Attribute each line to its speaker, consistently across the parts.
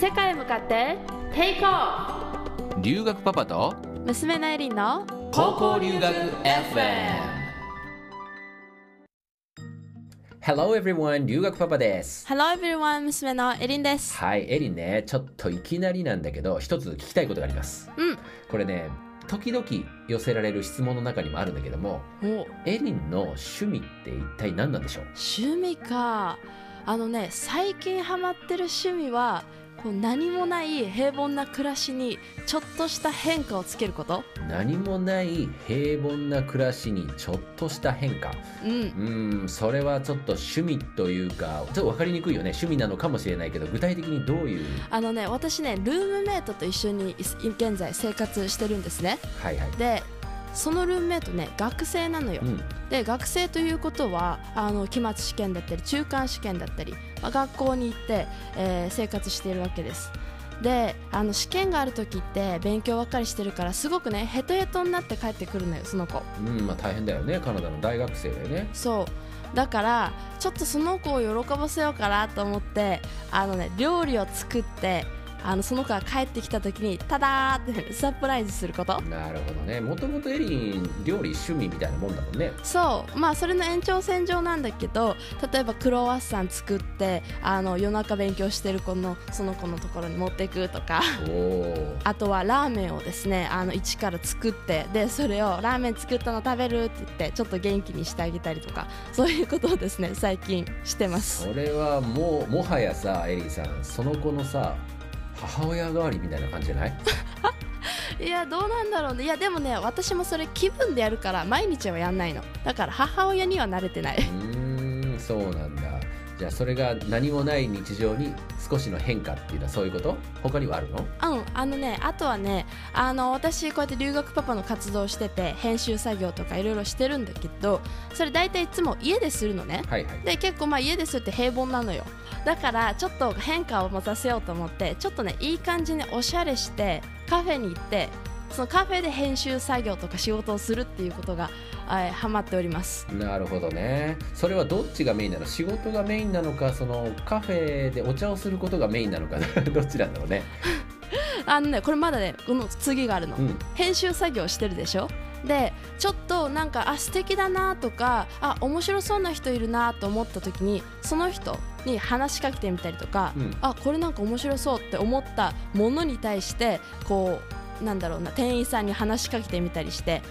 Speaker 1: 世界へ向かってテイクオ
Speaker 2: 留学パパと
Speaker 1: フ娘のエリンの
Speaker 2: 高校留学 FM Hello everyone 留学パパです。
Speaker 1: Hello everyone 娘のエリンです。
Speaker 2: はいエリンねちょっといきなりなんだけど一つ聞きたいことがあります。
Speaker 1: うん。
Speaker 2: これね時々寄せられる質問の中にもあるんだけども
Speaker 1: お。
Speaker 2: エリンの趣味って一体何なんでしょう？
Speaker 1: 趣味か。あのね最近ハマってる趣味はこう何もない平凡な暮らしにちょっとした変化をつけること？
Speaker 2: 何もない平凡な暮らしにちょっとした変化。
Speaker 1: うん。
Speaker 2: んそれはちょっと趣味というかちょっと分かりにくいよね。趣味なのかもしれないけど具体的にどういう？
Speaker 1: あのね私ねルームメイトと一緒にい現在生活してるんですね。
Speaker 2: はいはい。
Speaker 1: でそのルームメイトね学生なのよ、
Speaker 2: うん。
Speaker 1: で学生ということはあの期末試験だったり中間試験だったり、まあ学校に行って、えー生活しているわけです。であの試験がある時って勉強ばっかりしてるからすごくねヘトヘトになって帰ってくるのよその子。
Speaker 2: うんまあ大変だよねカナダの。大学生だよね。
Speaker 1: そう。だからちょっとその子を喜ばせようかなと思ってあのね料理を作ってあのその子が帰ってきた時にタダーってサプライズすること。
Speaker 2: なるほどね。もともとエリン料理趣味みたいなもんだもんね。
Speaker 1: そう。まあそれの延長線上なんだけど例えばクロワッサン作ってあの夜中勉強してる子のその子のところに持っていくとか。あとはラーメンをですねあの一から作ってでそれをラーメン作ったの食べるって言ってちょっと元気にしてあげたりとかそういうことをですね最近してます。
Speaker 2: それはもうもはやさエリンさんその子のさ母親代わりみたいな感じじゃない？
Speaker 1: いやどうなんだろうね。いやでもね私もそれ気分でやるから毎日はやんないの。だから母親には慣れてない。う
Speaker 2: ーんそうなんだじゃあそれが何もない日常に少しの変化っていうのはそういうこと？他にはあるの？
Speaker 1: うん、あのね、あとはね、あの私、こうやって留学パパの活動をしてて、編集作業とかいろいろしてるんだけど、それ大体いつも家でするのね。
Speaker 2: はいはい
Speaker 1: で、結構まあ家でするって平凡なのよ。だから、ちょっと変化を持たせようと思って、ちょっとね、いい感じにおしゃれして、カフェに行って、そのカフェで編集作業とか仕事をするっていうことが、はい、ハマっております。
Speaker 2: なるほどね。それはどっちがメインなの仕事がメインなのかそのカフェでお茶をすることがメインなのか どっちなんだろうね。
Speaker 1: あのね、これまだね、この次があるの。
Speaker 2: うん。
Speaker 1: 編集作業してるでしょ？でちょっとなんかあ素敵だなとかあ面白そうな人いるなと思った時にその人に話しかけてみたりとか、
Speaker 2: うん。
Speaker 1: あこれなんか面白そうって思ったものに対してこうなんだろうな店員さんに話しかけてみたりして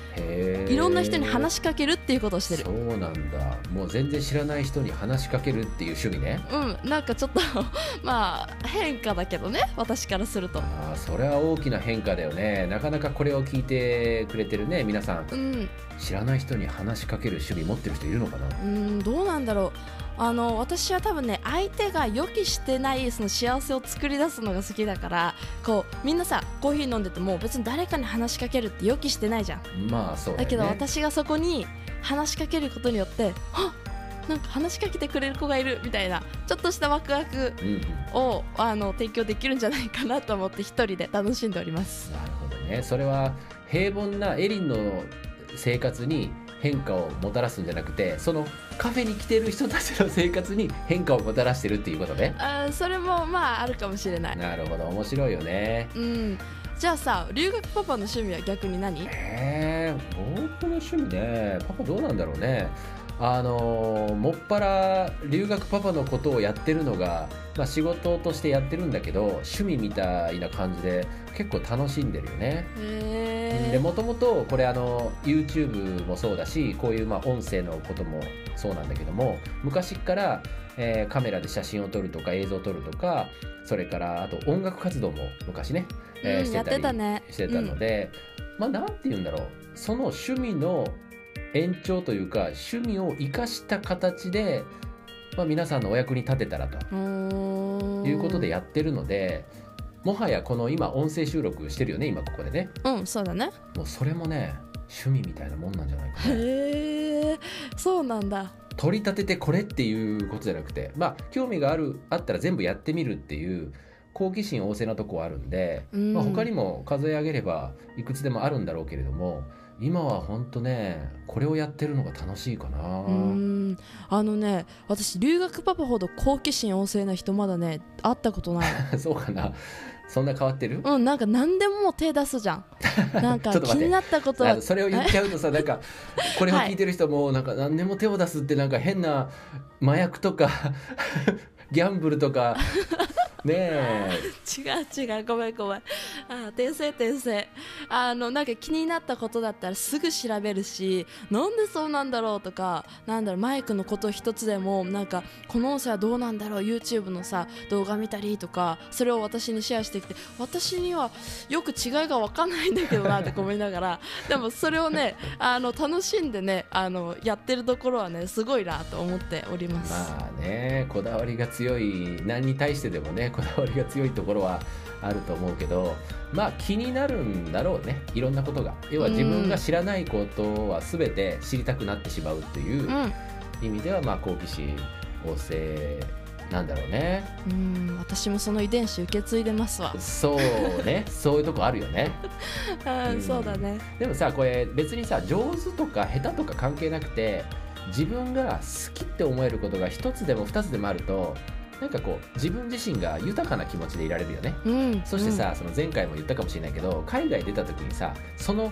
Speaker 1: いろんな人に話しかけるっていうことをしてる。
Speaker 2: そうなんだ。もう全然知らない人に話しかけるっていう趣味ね。
Speaker 1: うんなんかちょっと まあ変化だけどね私からすると。
Speaker 2: ああそれは大きな変化だよね。なかなかこれを聞いてくれてるね皆さん。
Speaker 1: うん。
Speaker 2: 知らない人に話しかける趣味持ってる人いるのかな？
Speaker 1: うんどうなんだろうあの私は多分ね相手が予期してないその幸せを作り出すのが好きだからこうみんなさコーヒー飲んでても別に誰かに話しかけるって予期してないじゃん。
Speaker 2: まあそうだよね。
Speaker 1: だけど私がそこに話しかけることによってあなんか話しかけてくれる子がいるみたいなちょっとしたワクワク
Speaker 2: うんうん。
Speaker 1: をあの提供できるんじゃないかなと思って一人で楽しんでおります。
Speaker 2: なるほどね。それは平凡なエリンの生活に変化をもたらすんじゃなくてそのカフェに来てる人たちの生活に変化をもたらしてるっていうことね。
Speaker 1: あーそれもまああるかもしれない。
Speaker 2: なるほど。面白いよね。
Speaker 1: うん。じゃあさ留学パパの趣味は逆に何？
Speaker 2: えー、僕の趣味ね。パパどうなんだろうねあのーもっぱら留学パパのことをやってるのが、まあ、仕事としてやってるんだけど趣味みたいな感じで結構楽しんでるよね。
Speaker 1: へ
Speaker 2: でもともとこれあの YouTube もそうだしこういうまあ音声のこともそうなんだけども昔から、えーカメラで写真を撮るとか映像を撮るとかそれからあと音楽活動も昔ね、えーしてたりしてたので、まあなんて言うんだろう。その趣味の延長というか趣味を生かした形で、まあ、皆さんのお役に立てたらということでやってるので、もはやこの今音声収録してるよね今ここでね。
Speaker 1: うんそうだね。
Speaker 2: もうそれもね趣味みたいなもんなんじゃないかな
Speaker 1: へえそうなんだ。
Speaker 2: 取り立ててこれっていうことじゃなくてまあ興味があるあったら全部やってみるっていう好奇心旺盛なとこはあるんで、
Speaker 1: うん。
Speaker 2: まあ、他にも数え上げればいくつでもあるんだろうけれども今は本当ねこれをやってるのが楽しいかな。
Speaker 1: あのね私留学パパほど好奇心旺盛な人まだね会ったことない。
Speaker 2: そうかな。そんな変わってる？
Speaker 1: うんなんか何でも手出すじゃん。なんか気になったこと。は
Speaker 2: あそれを言っちゃうとさ なんかこれを聞いてる人もなんか何でも手を出すってなんか変な麻薬とかギャンブルとかねえ。
Speaker 1: 違う違うごめんごめんあ訂正訂正。あのなんか気になったことだったらすぐ調べるしなんでそうなんだろう。とかなんだろうマイクのこと一つでもなんかこの音声はどうなんだろう YouTube のさ動画見たりとかそれを私にシェアしてきて私にはよく違いが分かんないんだけどなって思いながら でもそれをねあの楽しんでねあのやってるところはねすごいなと思っております。
Speaker 2: まあねこだわりが強い何に対してでもねこだわりが強いところはあると思うけどまあ気になるんだろうね。いろんなことが。要は自分が知らないことは全て知りたくなってしまうという
Speaker 1: うん。
Speaker 2: 意味ではまあ好奇心旺盛なんだろうね。
Speaker 1: うん私もその遺伝子受け継いでますわ。
Speaker 2: そうね。そういうとこあるよね。
Speaker 1: あ
Speaker 2: うん。
Speaker 1: そうだね。
Speaker 2: でもさこれ別にさ上手とか下手とか関係なくて自分が好きって思えることが一つでも二つでもあるとなんかこう自分自身が豊かな気持ちでいられるよね。
Speaker 1: うん、
Speaker 2: そしてさ、その前回も言ったかもしれないけど海外出た時にさその好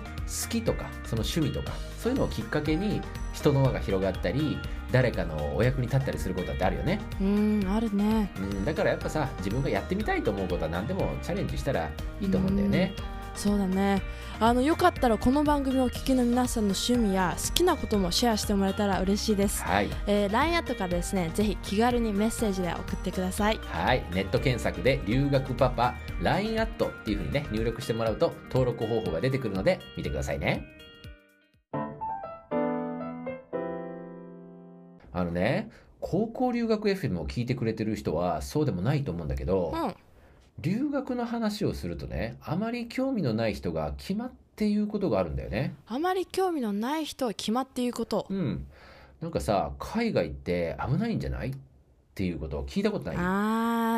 Speaker 2: きとかその趣味とかそういうのをきっかけに人の輪が広がったり誰かのお役に立ったりすることだってあるよね、
Speaker 1: うん、うん、あるね。
Speaker 2: うん、だからやっぱさ自分がやってみたいと思うことは何でもチャレンジしたらいいと思うんだよね、
Speaker 1: そうだね。あのよかったらこの番組をお聞きの皆さんの趣味や好きなこともシェアしてもらえたら嬉しいです。
Speaker 2: はい
Speaker 1: えー、LINE アットからですね、ぜひ気軽にメッセージで送ってください。
Speaker 2: はい、ネット検索で留学パパ LINE アットっていうふうにね入力してもらうと登録方法が出てくるので見てくださいねあのね高校留学 FM を聞いてくれてる人はそうでもないと思うんだけど、
Speaker 1: うん、
Speaker 2: 留学の話をするとねあまり興味のない人が決まって言うことがあるんだよね
Speaker 1: あまり興味のない人は決まっていうこと。
Speaker 2: うんなんかさ海外って危ないんじゃない？っていうことを聞いたことない？
Speaker 1: あ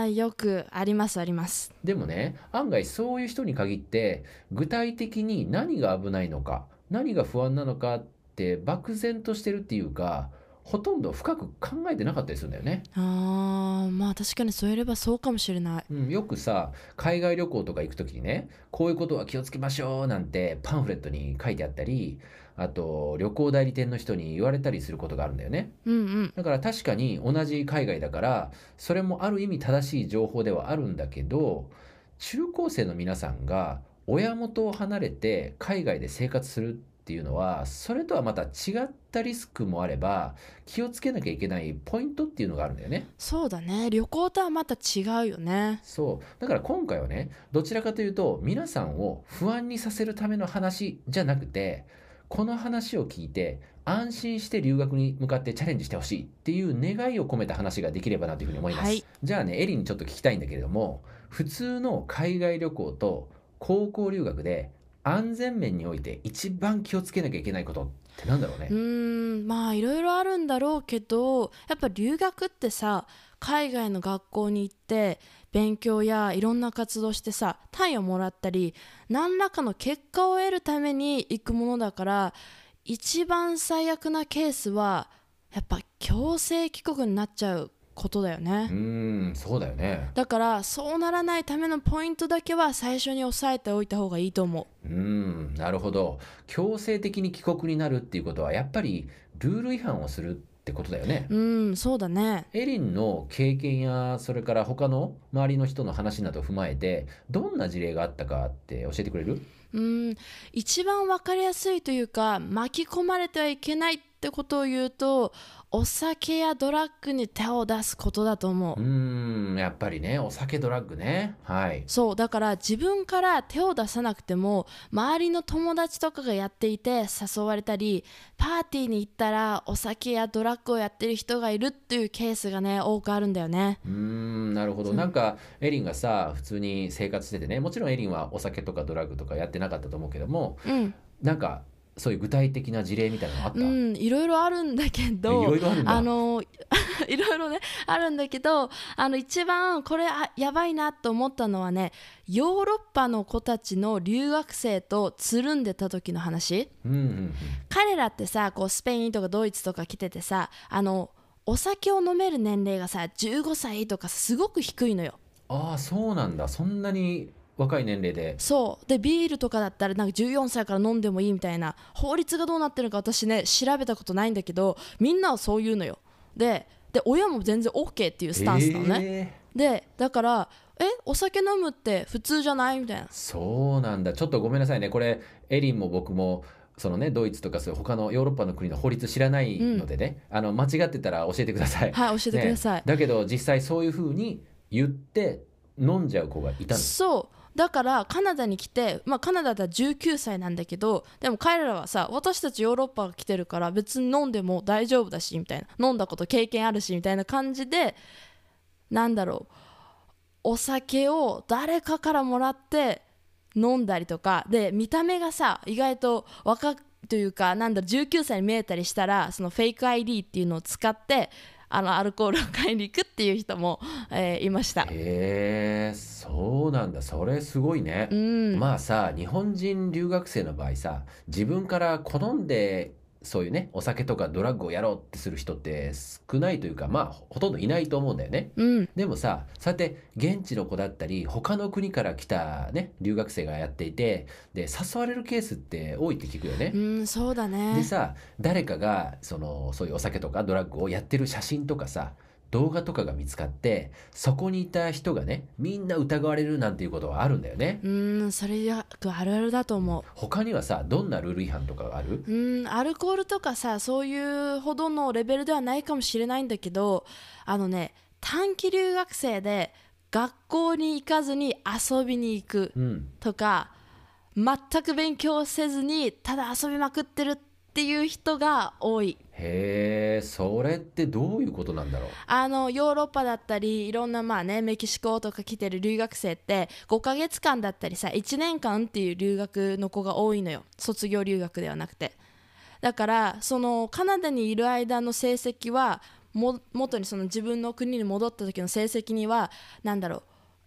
Speaker 1: ー、よくありますあります。
Speaker 2: でもね案外そういう人に限って具体的に何が危ないのか何が不安なのかって漠然としてるっていうかほとんど深く考えてなかったりするんだよね、
Speaker 1: あー、まあ確かにそういえばそうかもしれない。
Speaker 2: うん、よくさ海外旅行とか行く時にねこういうことは気をつけましょうなんてパンフレットに書いてあったりあと旅行代理店の人に言われたりすることがあるんだよね
Speaker 1: うんうん。
Speaker 2: だから確かに同じ海外だからそれもある意味正しい情報ではあるんだけど中高生の皆さんが親元を離れて海外で生活するっていうのはそれとはまた違ったリスクもあれば気をつけなきゃいけないポイントっていうのがあるんだよね。
Speaker 1: そうだね。旅行とはまた違うよね。
Speaker 2: そうだから今回はねどちらかというと皆さんを不安にさせるための話じゃなくてこの話を聞いて安心して留学に向かってチャレンジしてほしいっていう願いを込めた話ができればなというふうに思います、
Speaker 1: はい
Speaker 2: じゃあねエリンにちょっと聞きたいんだけれども普通の海外旅行と高校留学で安全面において一番気をつけなきゃいけないことってなんだろうね。
Speaker 1: うんまあいろいろあるんだろうけどやっぱ留学ってさ海外の学校に行って勉強やいろんな活動してさ単位をもらったり何らかの結果を得るために行くものだから一番最悪なケースはやっぱ強制帰国になっちゃうことだよね
Speaker 2: う。ーんそうだよね
Speaker 1: だからそうならないためのポイントだけは最初に押さえておいた方がいいと思
Speaker 2: うーんなるほど強制的に帰国になるっていうことはやっぱりルール違反をするってことだよね
Speaker 1: う。うんそうだね。
Speaker 2: エリンの経験やそれから他の周りの人の話などを踏まえてどんな事例があったかって教えてくれる？
Speaker 1: うん一番わかりやすいというか巻き込まれてはいけないってことを言うとお酒やドラッグに手を出すことだと思う。
Speaker 2: うーんやっぱりねお酒ドラッグね。はい。
Speaker 1: そうだから自分から手を出さなくても周りの友達とかがやっていて誘われたりパーティーに行ったらお酒やドラッグをやってる人がいるっていうケースがね多くあるんだよね。
Speaker 2: うーんなるほど。なんかエリンがさ普通に生活しててね。もちろんエリンはお酒とかドラッグとかやってなかったと思うけども
Speaker 1: うん。
Speaker 2: なんかそういう具体的な事例みたいなのあった、
Speaker 1: うんいろいろあるんだけ
Speaker 2: い
Speaker 1: ど
Speaker 2: ろいろあるんだ。
Speaker 1: あの いろいろねあるんだけどあの一番これあやばいなと思ったのはねヨーロッパの子たちの留学生とつるんでた時の話。
Speaker 2: うんうんうん。
Speaker 1: 彼らってさこうスペインとかドイツとか来ててさあのお酒を飲める年齢がさ15歳とかすごく低いのよ。
Speaker 2: ああそうなんだ。そんなに若い年齢で。
Speaker 1: そう。でビールとかだったらなんか14歳から飲んでもいいみたいな法律がどうなってるのか私ね調べたことないんだけどみんなはそう言うのよ。でで親も全然 OK っていうスタンスなのね、
Speaker 2: えー。
Speaker 1: でだからえお酒飲むって普通じゃないみたいな。
Speaker 2: そうなんだ。ちょっとごめんなさいね。これエリンも僕もそのねドイツとかそういう他のヨーロッパの国の法律知らないのでね、あの間違ってたら教えてください、
Speaker 1: はい教えてください、
Speaker 2: ね。だけど実際そういうふうに言って飲んじゃう子がいたの。
Speaker 1: そうだからカナダに来て、まあ、カナダだったら19歳なんだけどでも彼らはさ私たちヨーロッパが来てるから別に飲んでも大丈夫だしみたいな。飲んだこと経験あるしみたいな感じでなんだろうお酒を誰かからもらって飲んだりとか。で見た目がさ意外と若というかなんだろう19歳に見えたりしたらそのフェイク ID っていうのを使ってあのアルコールを買いに行くっていう人も、えーいました。
Speaker 2: へえそうなんだ。それすごいね、
Speaker 1: うん、
Speaker 2: まあさ日本人留学生の場合さ自分から好んでそういうねお酒とかドラッグをやろうってする人って少ないというかまあほとんどいないと思うんだよね
Speaker 1: うん
Speaker 2: でもさそうやって現地の子だったり他の国から来たね留学生がやっていてで誘われるケースって多いって聞くよね
Speaker 1: う。ん、そうだね。
Speaker 2: でさ誰かがそのそういうお酒とかドラッグをやってる写真とかさ動画とかが見つかってそこにいた人がねみんな疑われるなんていうことはあるんだよね。
Speaker 1: うん、それよくあるあるだと思
Speaker 2: 他にはさどんなルール違反とかがある？
Speaker 1: う。うん、アルコールとかさ、そういうほどのレベルではないかもしれないんだけど、あのね、短期留学生で学校に行かずに遊びに行く
Speaker 2: うん、
Speaker 1: とか、全く勉強せずにただ遊びまくってるっていう人が多い。
Speaker 2: へえそれってどういうことなんだろう？
Speaker 1: あのヨーロッパだったりいろんなまあねメキシコとか来てる留学生って5ヶ月間だったりさ1年間っていう留学の子が多いのよ。卒業留学ではなくて。だからそのカナダにいる間の成績はも元にその自分の国に戻った時の成績には何だろう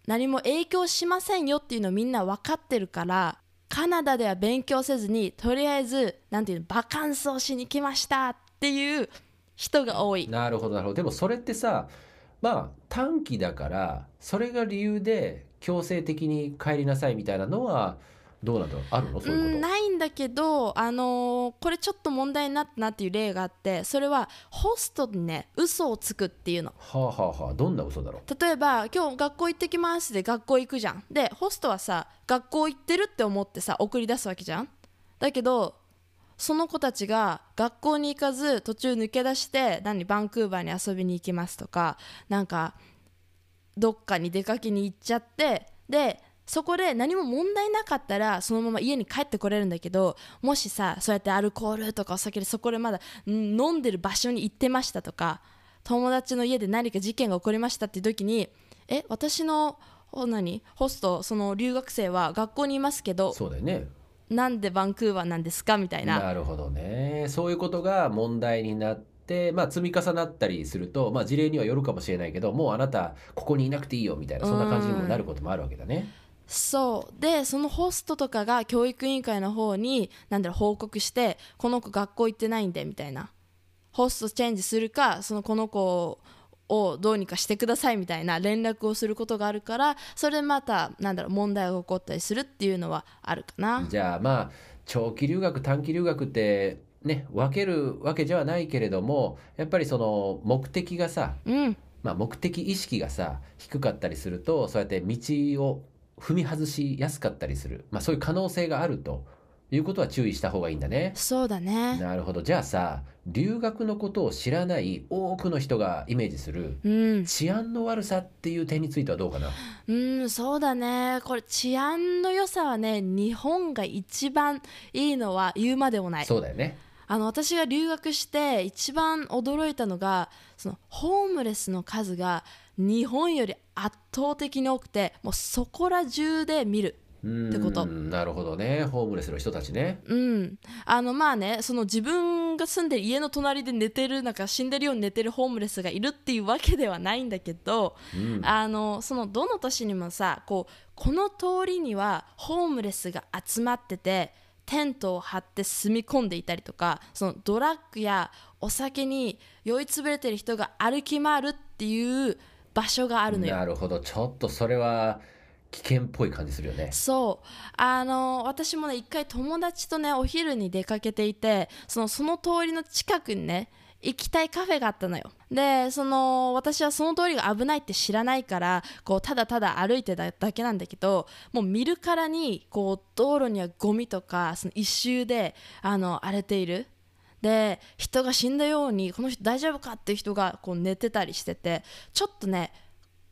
Speaker 1: 何も影響しませんよっていうのをみんな分かってるからカナダでは勉強せずにとりあえずなんていうのバカンスをしに来ましたっていう人が多い。
Speaker 2: なるほどなるほど。でもそれってさまあ短期だからそれが理由で強制的に帰りなさいみたいなのはどうなんだろう？あるの？そういうこと、
Speaker 1: うんないんだけど、あのーこれちょっと問題になったなっていう例があってそれはホストにね嘘をつくっていうの。
Speaker 2: はあはあはあ。どんな嘘だろう？
Speaker 1: 例えば今日学校行ってきますで学校行くじゃん。でホストはさ学校行ってるって思ってさ送り出すわけじゃん。だけどその子たちが学校に行かず途中抜け出して何バンクーバーに遊びに行きますとかなんかどっかに出かけに行っちゃってでそこで何も問題なかったらそのまま家に帰ってこれるんだけどもしさそうやってアルコールとかお酒でそこでまだ飲んでる場所に行ってましたとか友達の家で何か事件が起こりましたっていう時にえ私の何？ホストその留学生は学校にいますけど
Speaker 2: そうだよね。
Speaker 1: なんでバンクーバーなんですかみたいな。
Speaker 2: なるほどね。そういうことが問題になって、まあ、積み重なったりすると、まあ、事例にはよるかもしれないけどもうあなたここにいなくていいよみたいなそんな感じにもなることもあるわけだね。
Speaker 1: そう。でそのホストとかが教育委員会の方になんだろう報告してこの子学校行ってないんでみたいな。ホストチェンジするかそのこの子をどうにかしてくださいみたいな連絡をすることがあるからそれでまたなんだろう問題が起こったりするっていうのはあるかな。
Speaker 2: じゃあまあ長期留学短期留学ってね分けるわけじゃないけれどもやっぱりその目的がさ、
Speaker 1: うん
Speaker 2: まあ、目的意識がさ低かったりするとそうやって道を踏み外しやすかったりする、まあ、そういう可能性があるということは注意した方がいいんだね。
Speaker 1: そうだね。
Speaker 2: なるほどじゃあさ留学のことを知らない多くの人がイメージする
Speaker 1: うん、
Speaker 2: 治安の悪さっていう点についてはどうかな？
Speaker 1: うん、そうだね。これ治安の良さはね、日本が一番いいのは言うまでもない。
Speaker 2: そうだよね
Speaker 1: あの私が留学して一番驚いたのがそのホームレスの数が日本より圧倒的に多くてもうそこら中で見る
Speaker 2: って
Speaker 1: こと。
Speaker 2: なるほどね。ホームレスの人たちね。
Speaker 1: うん、あのまあねその自分が住んでる家の隣で寝てるなんか死んでるように寝てるホームレスがいるっていうわけではないんだけど、
Speaker 2: うん。
Speaker 1: あのそのどの年にもさこうこの通りにはホームレスが集まっててテントを張って住み込んでいたりとかそのドラッグやお酒に酔いつぶれてる人が歩き回るっていう場所があるのよ。
Speaker 2: なるほど。ちょっとそれは危険っぽい感じするよね。
Speaker 1: そう。あの私もね一回友達とねお昼に出かけていてそのその通りの近くにね行きたいカフェがあったのよ。でその私はその通りが危ないって知らないからこうただただ歩いてただけなんだけどもう見るからにこう道路にはゴミとかその一周であの荒れている。で人が死んだようにこの人大丈夫かっていう人がこう寝てたりしててちょっとね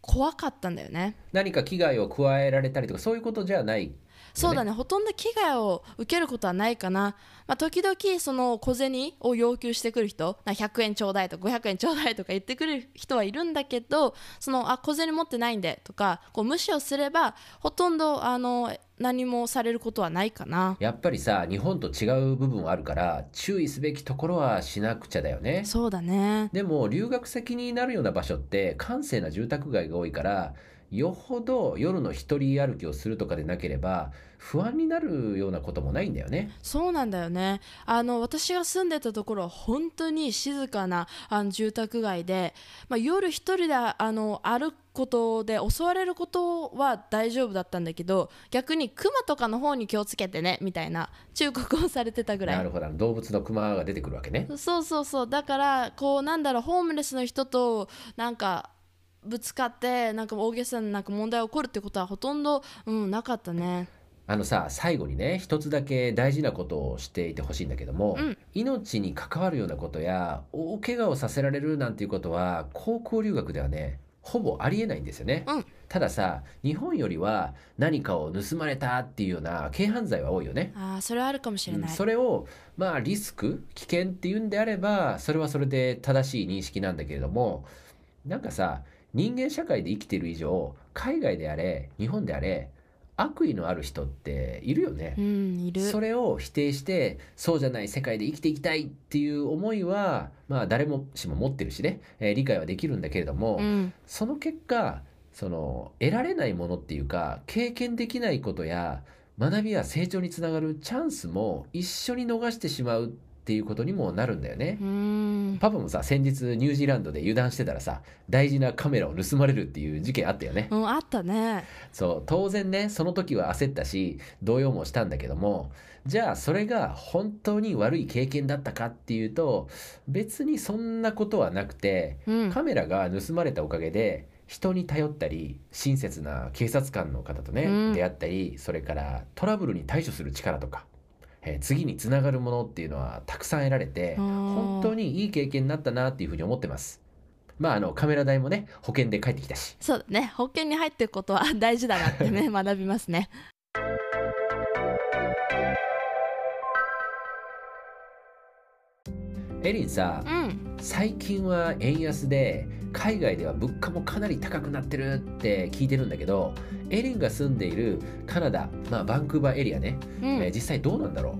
Speaker 1: 怖かったんだよね。
Speaker 2: 何か危害を加えられたりとかそういうことじゃない
Speaker 1: そうだね。ほとんど危害を受けることはないかな、まあ、時々その小銭を要求してくる人な100円ちょうだいとか500円ちょうだいとか言ってくる人はいるんだけどそのあ小銭持ってないんでとかこう無視をすればほとんどあの何もされることはないかな。
Speaker 2: やっぱりさ日本と違う部分はあるから注意すべきところはしなくちゃだよね。
Speaker 1: そうだね。
Speaker 2: でも留学先になるような場所って閑静な住宅街が多いからよほど夜の一人歩きをするとかでなければ不安になるようなこともないんだよね。
Speaker 1: そうなんだよね。あの私が住んでたところは本当に静かなあの住宅街で、まあ、夜一人であの歩くことで襲われることは大丈夫だったんだけど逆にクマとかの方に気をつけてねみたいな忠告をされてたぐら
Speaker 2: ないるほど。動物のクマが出てくるわけね。
Speaker 1: そうそうそう。だからこうなんだろうホームレスの人となんかぶつかってなんか大げさななんか問題が起こるってことはほとんど、うん、なかったね。
Speaker 2: あのさ最後にね一つだけ大事なことをしていてほしいんだけども、
Speaker 1: うん。
Speaker 2: 命に関わるようなことや大怪我をさせられるなんていうことは高校留学ではねほぼありえないんですよね、
Speaker 1: うん。
Speaker 2: たださ日本よりは何かを盗まれたっていうような軽犯罪は多いよね。
Speaker 1: あーそれはあるかもしれない、
Speaker 2: うんそれをまあリスク危険っていうんであればそれはそれで正しい認識なんだけれどもなんかさ人間社会で生きている以上海外であれ日本であれ悪意のある人っているよね。
Speaker 1: う。んいる。
Speaker 2: それを否定してそうじゃない世界で生きていきたいっていう思いはまあ誰もしも持ってるしね、えー理解はできるんだけれども、
Speaker 1: うん。
Speaker 2: その結果その得られないものっていうか経験できないことや学びや成長につながるチャンスも一緒に逃してしまうっていうことにもなるんだよね
Speaker 1: う。ん
Speaker 2: パパもさ先日ニュージーランドで油断してたらさ大事なカメラを盗まれるっていう事件あったよね。
Speaker 1: うん、あったね。
Speaker 2: そう当然ねその時は焦ったし動揺もしたんだけどもじゃあそれが本当に悪い経験だったかっていうと別にそんなことはなくて
Speaker 1: うん。
Speaker 2: カメラが盗まれたおかげで人に頼ったり親切な警察官の方とね、
Speaker 1: うん
Speaker 2: 出会ったりそれからトラブルに対処する力とか、えー次につながるものっていうのはたくさん得られて
Speaker 1: うん
Speaker 2: 本当にいい経験になったなっていうふうに思ってます。まああのカメラ代もね保険で帰ってきたし
Speaker 1: そうだね。保険に入っていくことは大事だなってね、学びますね。
Speaker 2: エリンさ
Speaker 1: うん。
Speaker 2: 最近は円安で海外では物価もかなり高くなってるって聞いてるんだけどエリンが住んでいるカナダ、まあ、バンクーバーエリアね、
Speaker 1: うん。
Speaker 2: えー実際どうなんだろ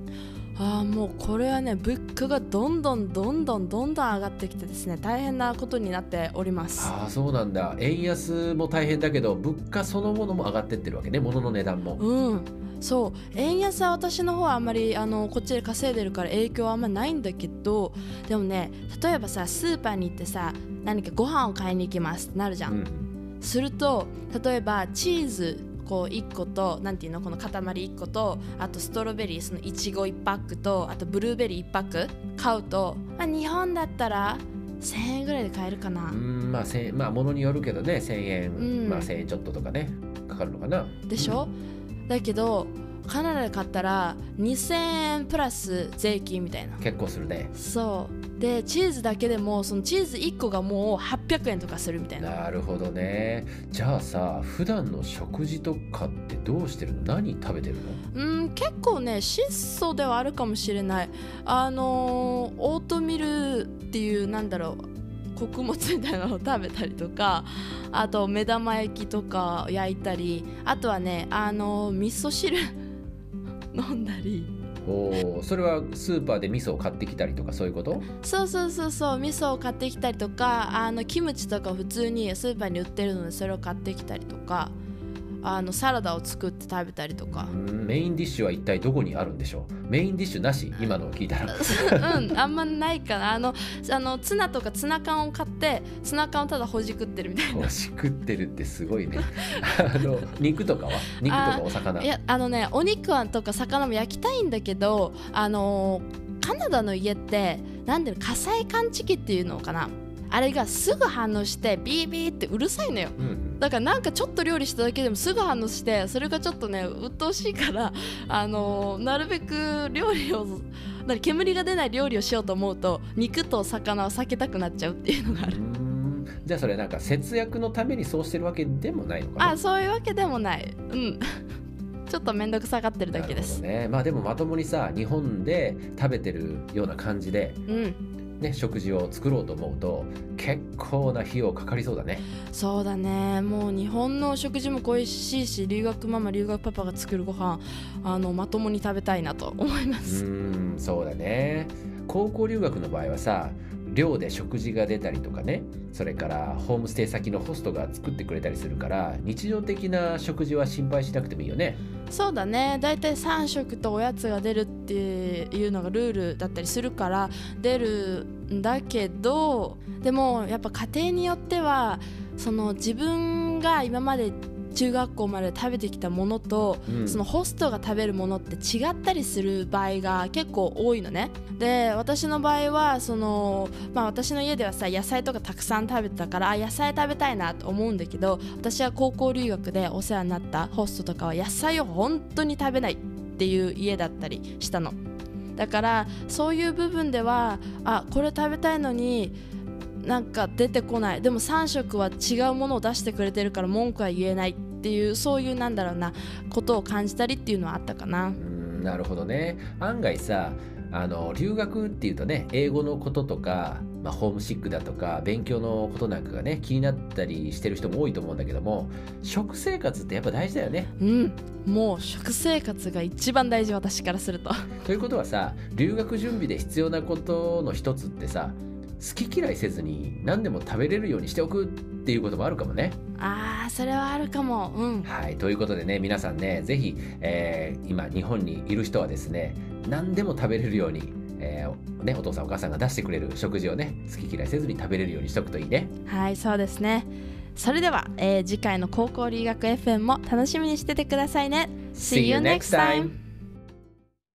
Speaker 1: ああもうこれはね物価がどんどんどんどんどんどん上がってきてですね大変なことになっておりま
Speaker 2: う
Speaker 1: す。
Speaker 2: ああそうなんだ。円安も大変だけど物価そのものも上がってってるわけね。物の値段も。
Speaker 1: うんそう円安は私の方はあんまりあのこっちで稼いでるから影響はあんまないんだけどでもね例えばさスーパーに行ってさ何かご飯を買いに行きますってなるじゃん、
Speaker 2: うん。
Speaker 1: すると例えばチーズこう1個となんていうのこの塊1個とあとストロベリーそのいちご1パックとあとブルーベリー1パック買うと、まあ、日本だったら1000円ぐらいで買えるかな、
Speaker 2: うんまあ1000まあ物によるけどね1000円、
Speaker 1: うん。
Speaker 2: まあ1000円ちょっととかねかかるのかな。
Speaker 1: でしょ、だけどカナダで買ったら2000円プラス税金みたいな。
Speaker 2: 結構するね。
Speaker 1: そう。でチーズだけでもそのチーズ1個がもう800円とかするみたいな。
Speaker 2: なるほどね。じゃあさ普段の食事とかってどうしてるの？何食べてるの？
Speaker 1: うん結構ね質素ではあるかもしれない。あのーオートミルっていうなんだろう穀物みたいなのを食べたりとかあと目玉焼きとか焼いたりあとはねあの味噌汁 飲んだり。
Speaker 2: おそれはスーパーで味噌を買ってきたりとかそういうこと？
Speaker 1: そうそうそうそう味噌を買ってきたりとかあのキムチとか普通にスーパーに売ってるのでそれを買ってきたりとかあのサラダを作って食べたりとか。
Speaker 2: メインディッシュは一体どこにあるんでしょう？メインディッシュなし？今のを聞いたら。
Speaker 1: うんあんまないかな。あのあのツナとかツナ缶を買ってツナ缶をただほじくってるみたいな。
Speaker 2: ほじくってるってすごいね。あの肉とかは？肉とかお魚？
Speaker 1: いやあのねお肉はとか魚も焼きたいんだけどあのカナダの家ってなんで火災感知器っていうのかな？あれがすぐ反応してビービーってうるさいのよ、うん、だからなんかちょっと料理しただけでもすぐ反応してそれがちょっとね鬱陶しいから あのなるべく料理を 煙が出ない料理をしようと思うと肉と魚を避けたくなっちゃうっていうのがある。
Speaker 2: じゃあそれなんか節約のためにそうしてるわけでもないのかな？
Speaker 1: あそういうわけでもない。うん。ちょっと面倒くさがってるだけです、
Speaker 2: ね、まあでもまともにさ日本で食べてるような感じで、うん、ね、食事を作ろうと思うと結構な費用かかりそうだね。
Speaker 1: そうだね。もう日本の食事も恋しいし留学ママ留学パパが作るご飯あのまともに食べたいなと思います。
Speaker 2: うんそうだね。高校留学の場合はさ寮で食事が出たりとかねそれからホームステイ先のホストが作ってくれたりするから日常的な食事は心配しなくてもいいよね。
Speaker 1: そうだね。だいたい3食とおやつが出るっていうのがルールだったりするから出るんだけどでもやっぱ家庭によってはその自分が今まで中学校まで食べてきたものと、うん、そのホストが食べるものって違ったりする場合が結構多いのね。で私の場合はその、まあ、私の家ではさ野菜とかたくさん食べてたから野菜食べたいなと思うんだけど私は高校留学でお世話になったホストとかは野菜を本当に食べないっていう家だったりしたの。だからそういう部分ではあこれ食べたいのになんか出てこない。でも3食は違うものを出してくれてるから文句は言えないっていうそういうなんだろうなことを感じたりっていうのはあったかな。
Speaker 2: なるほどね。案外さあの留学っていうとね英語のこととか、まあ、ホームシックだとか勉強のことなんかがね気になったりしてる人も多いと思うんだけども食生活ってやっぱ大事だよね。
Speaker 1: うん。もう食生活が一番大事私からすると。
Speaker 2: ということはさ留学準備で必要なことの一つってさ好き嫌いせずに何でも食べれるようにしておくっていうこともあるかもね。
Speaker 1: ああそれはあるかも。うん、
Speaker 2: はいということでね皆さんね是非、えー、今日本にいる人はですね何でも食べれるようにえー、ね、お父さんお母さんが出してくれる食事をね好き嫌いせずに食べれるようにしとくといいね
Speaker 1: はいそうですねそれでは、えー、次回の高校留学 FM も楽しみにしててくださいね
Speaker 2: See you next time!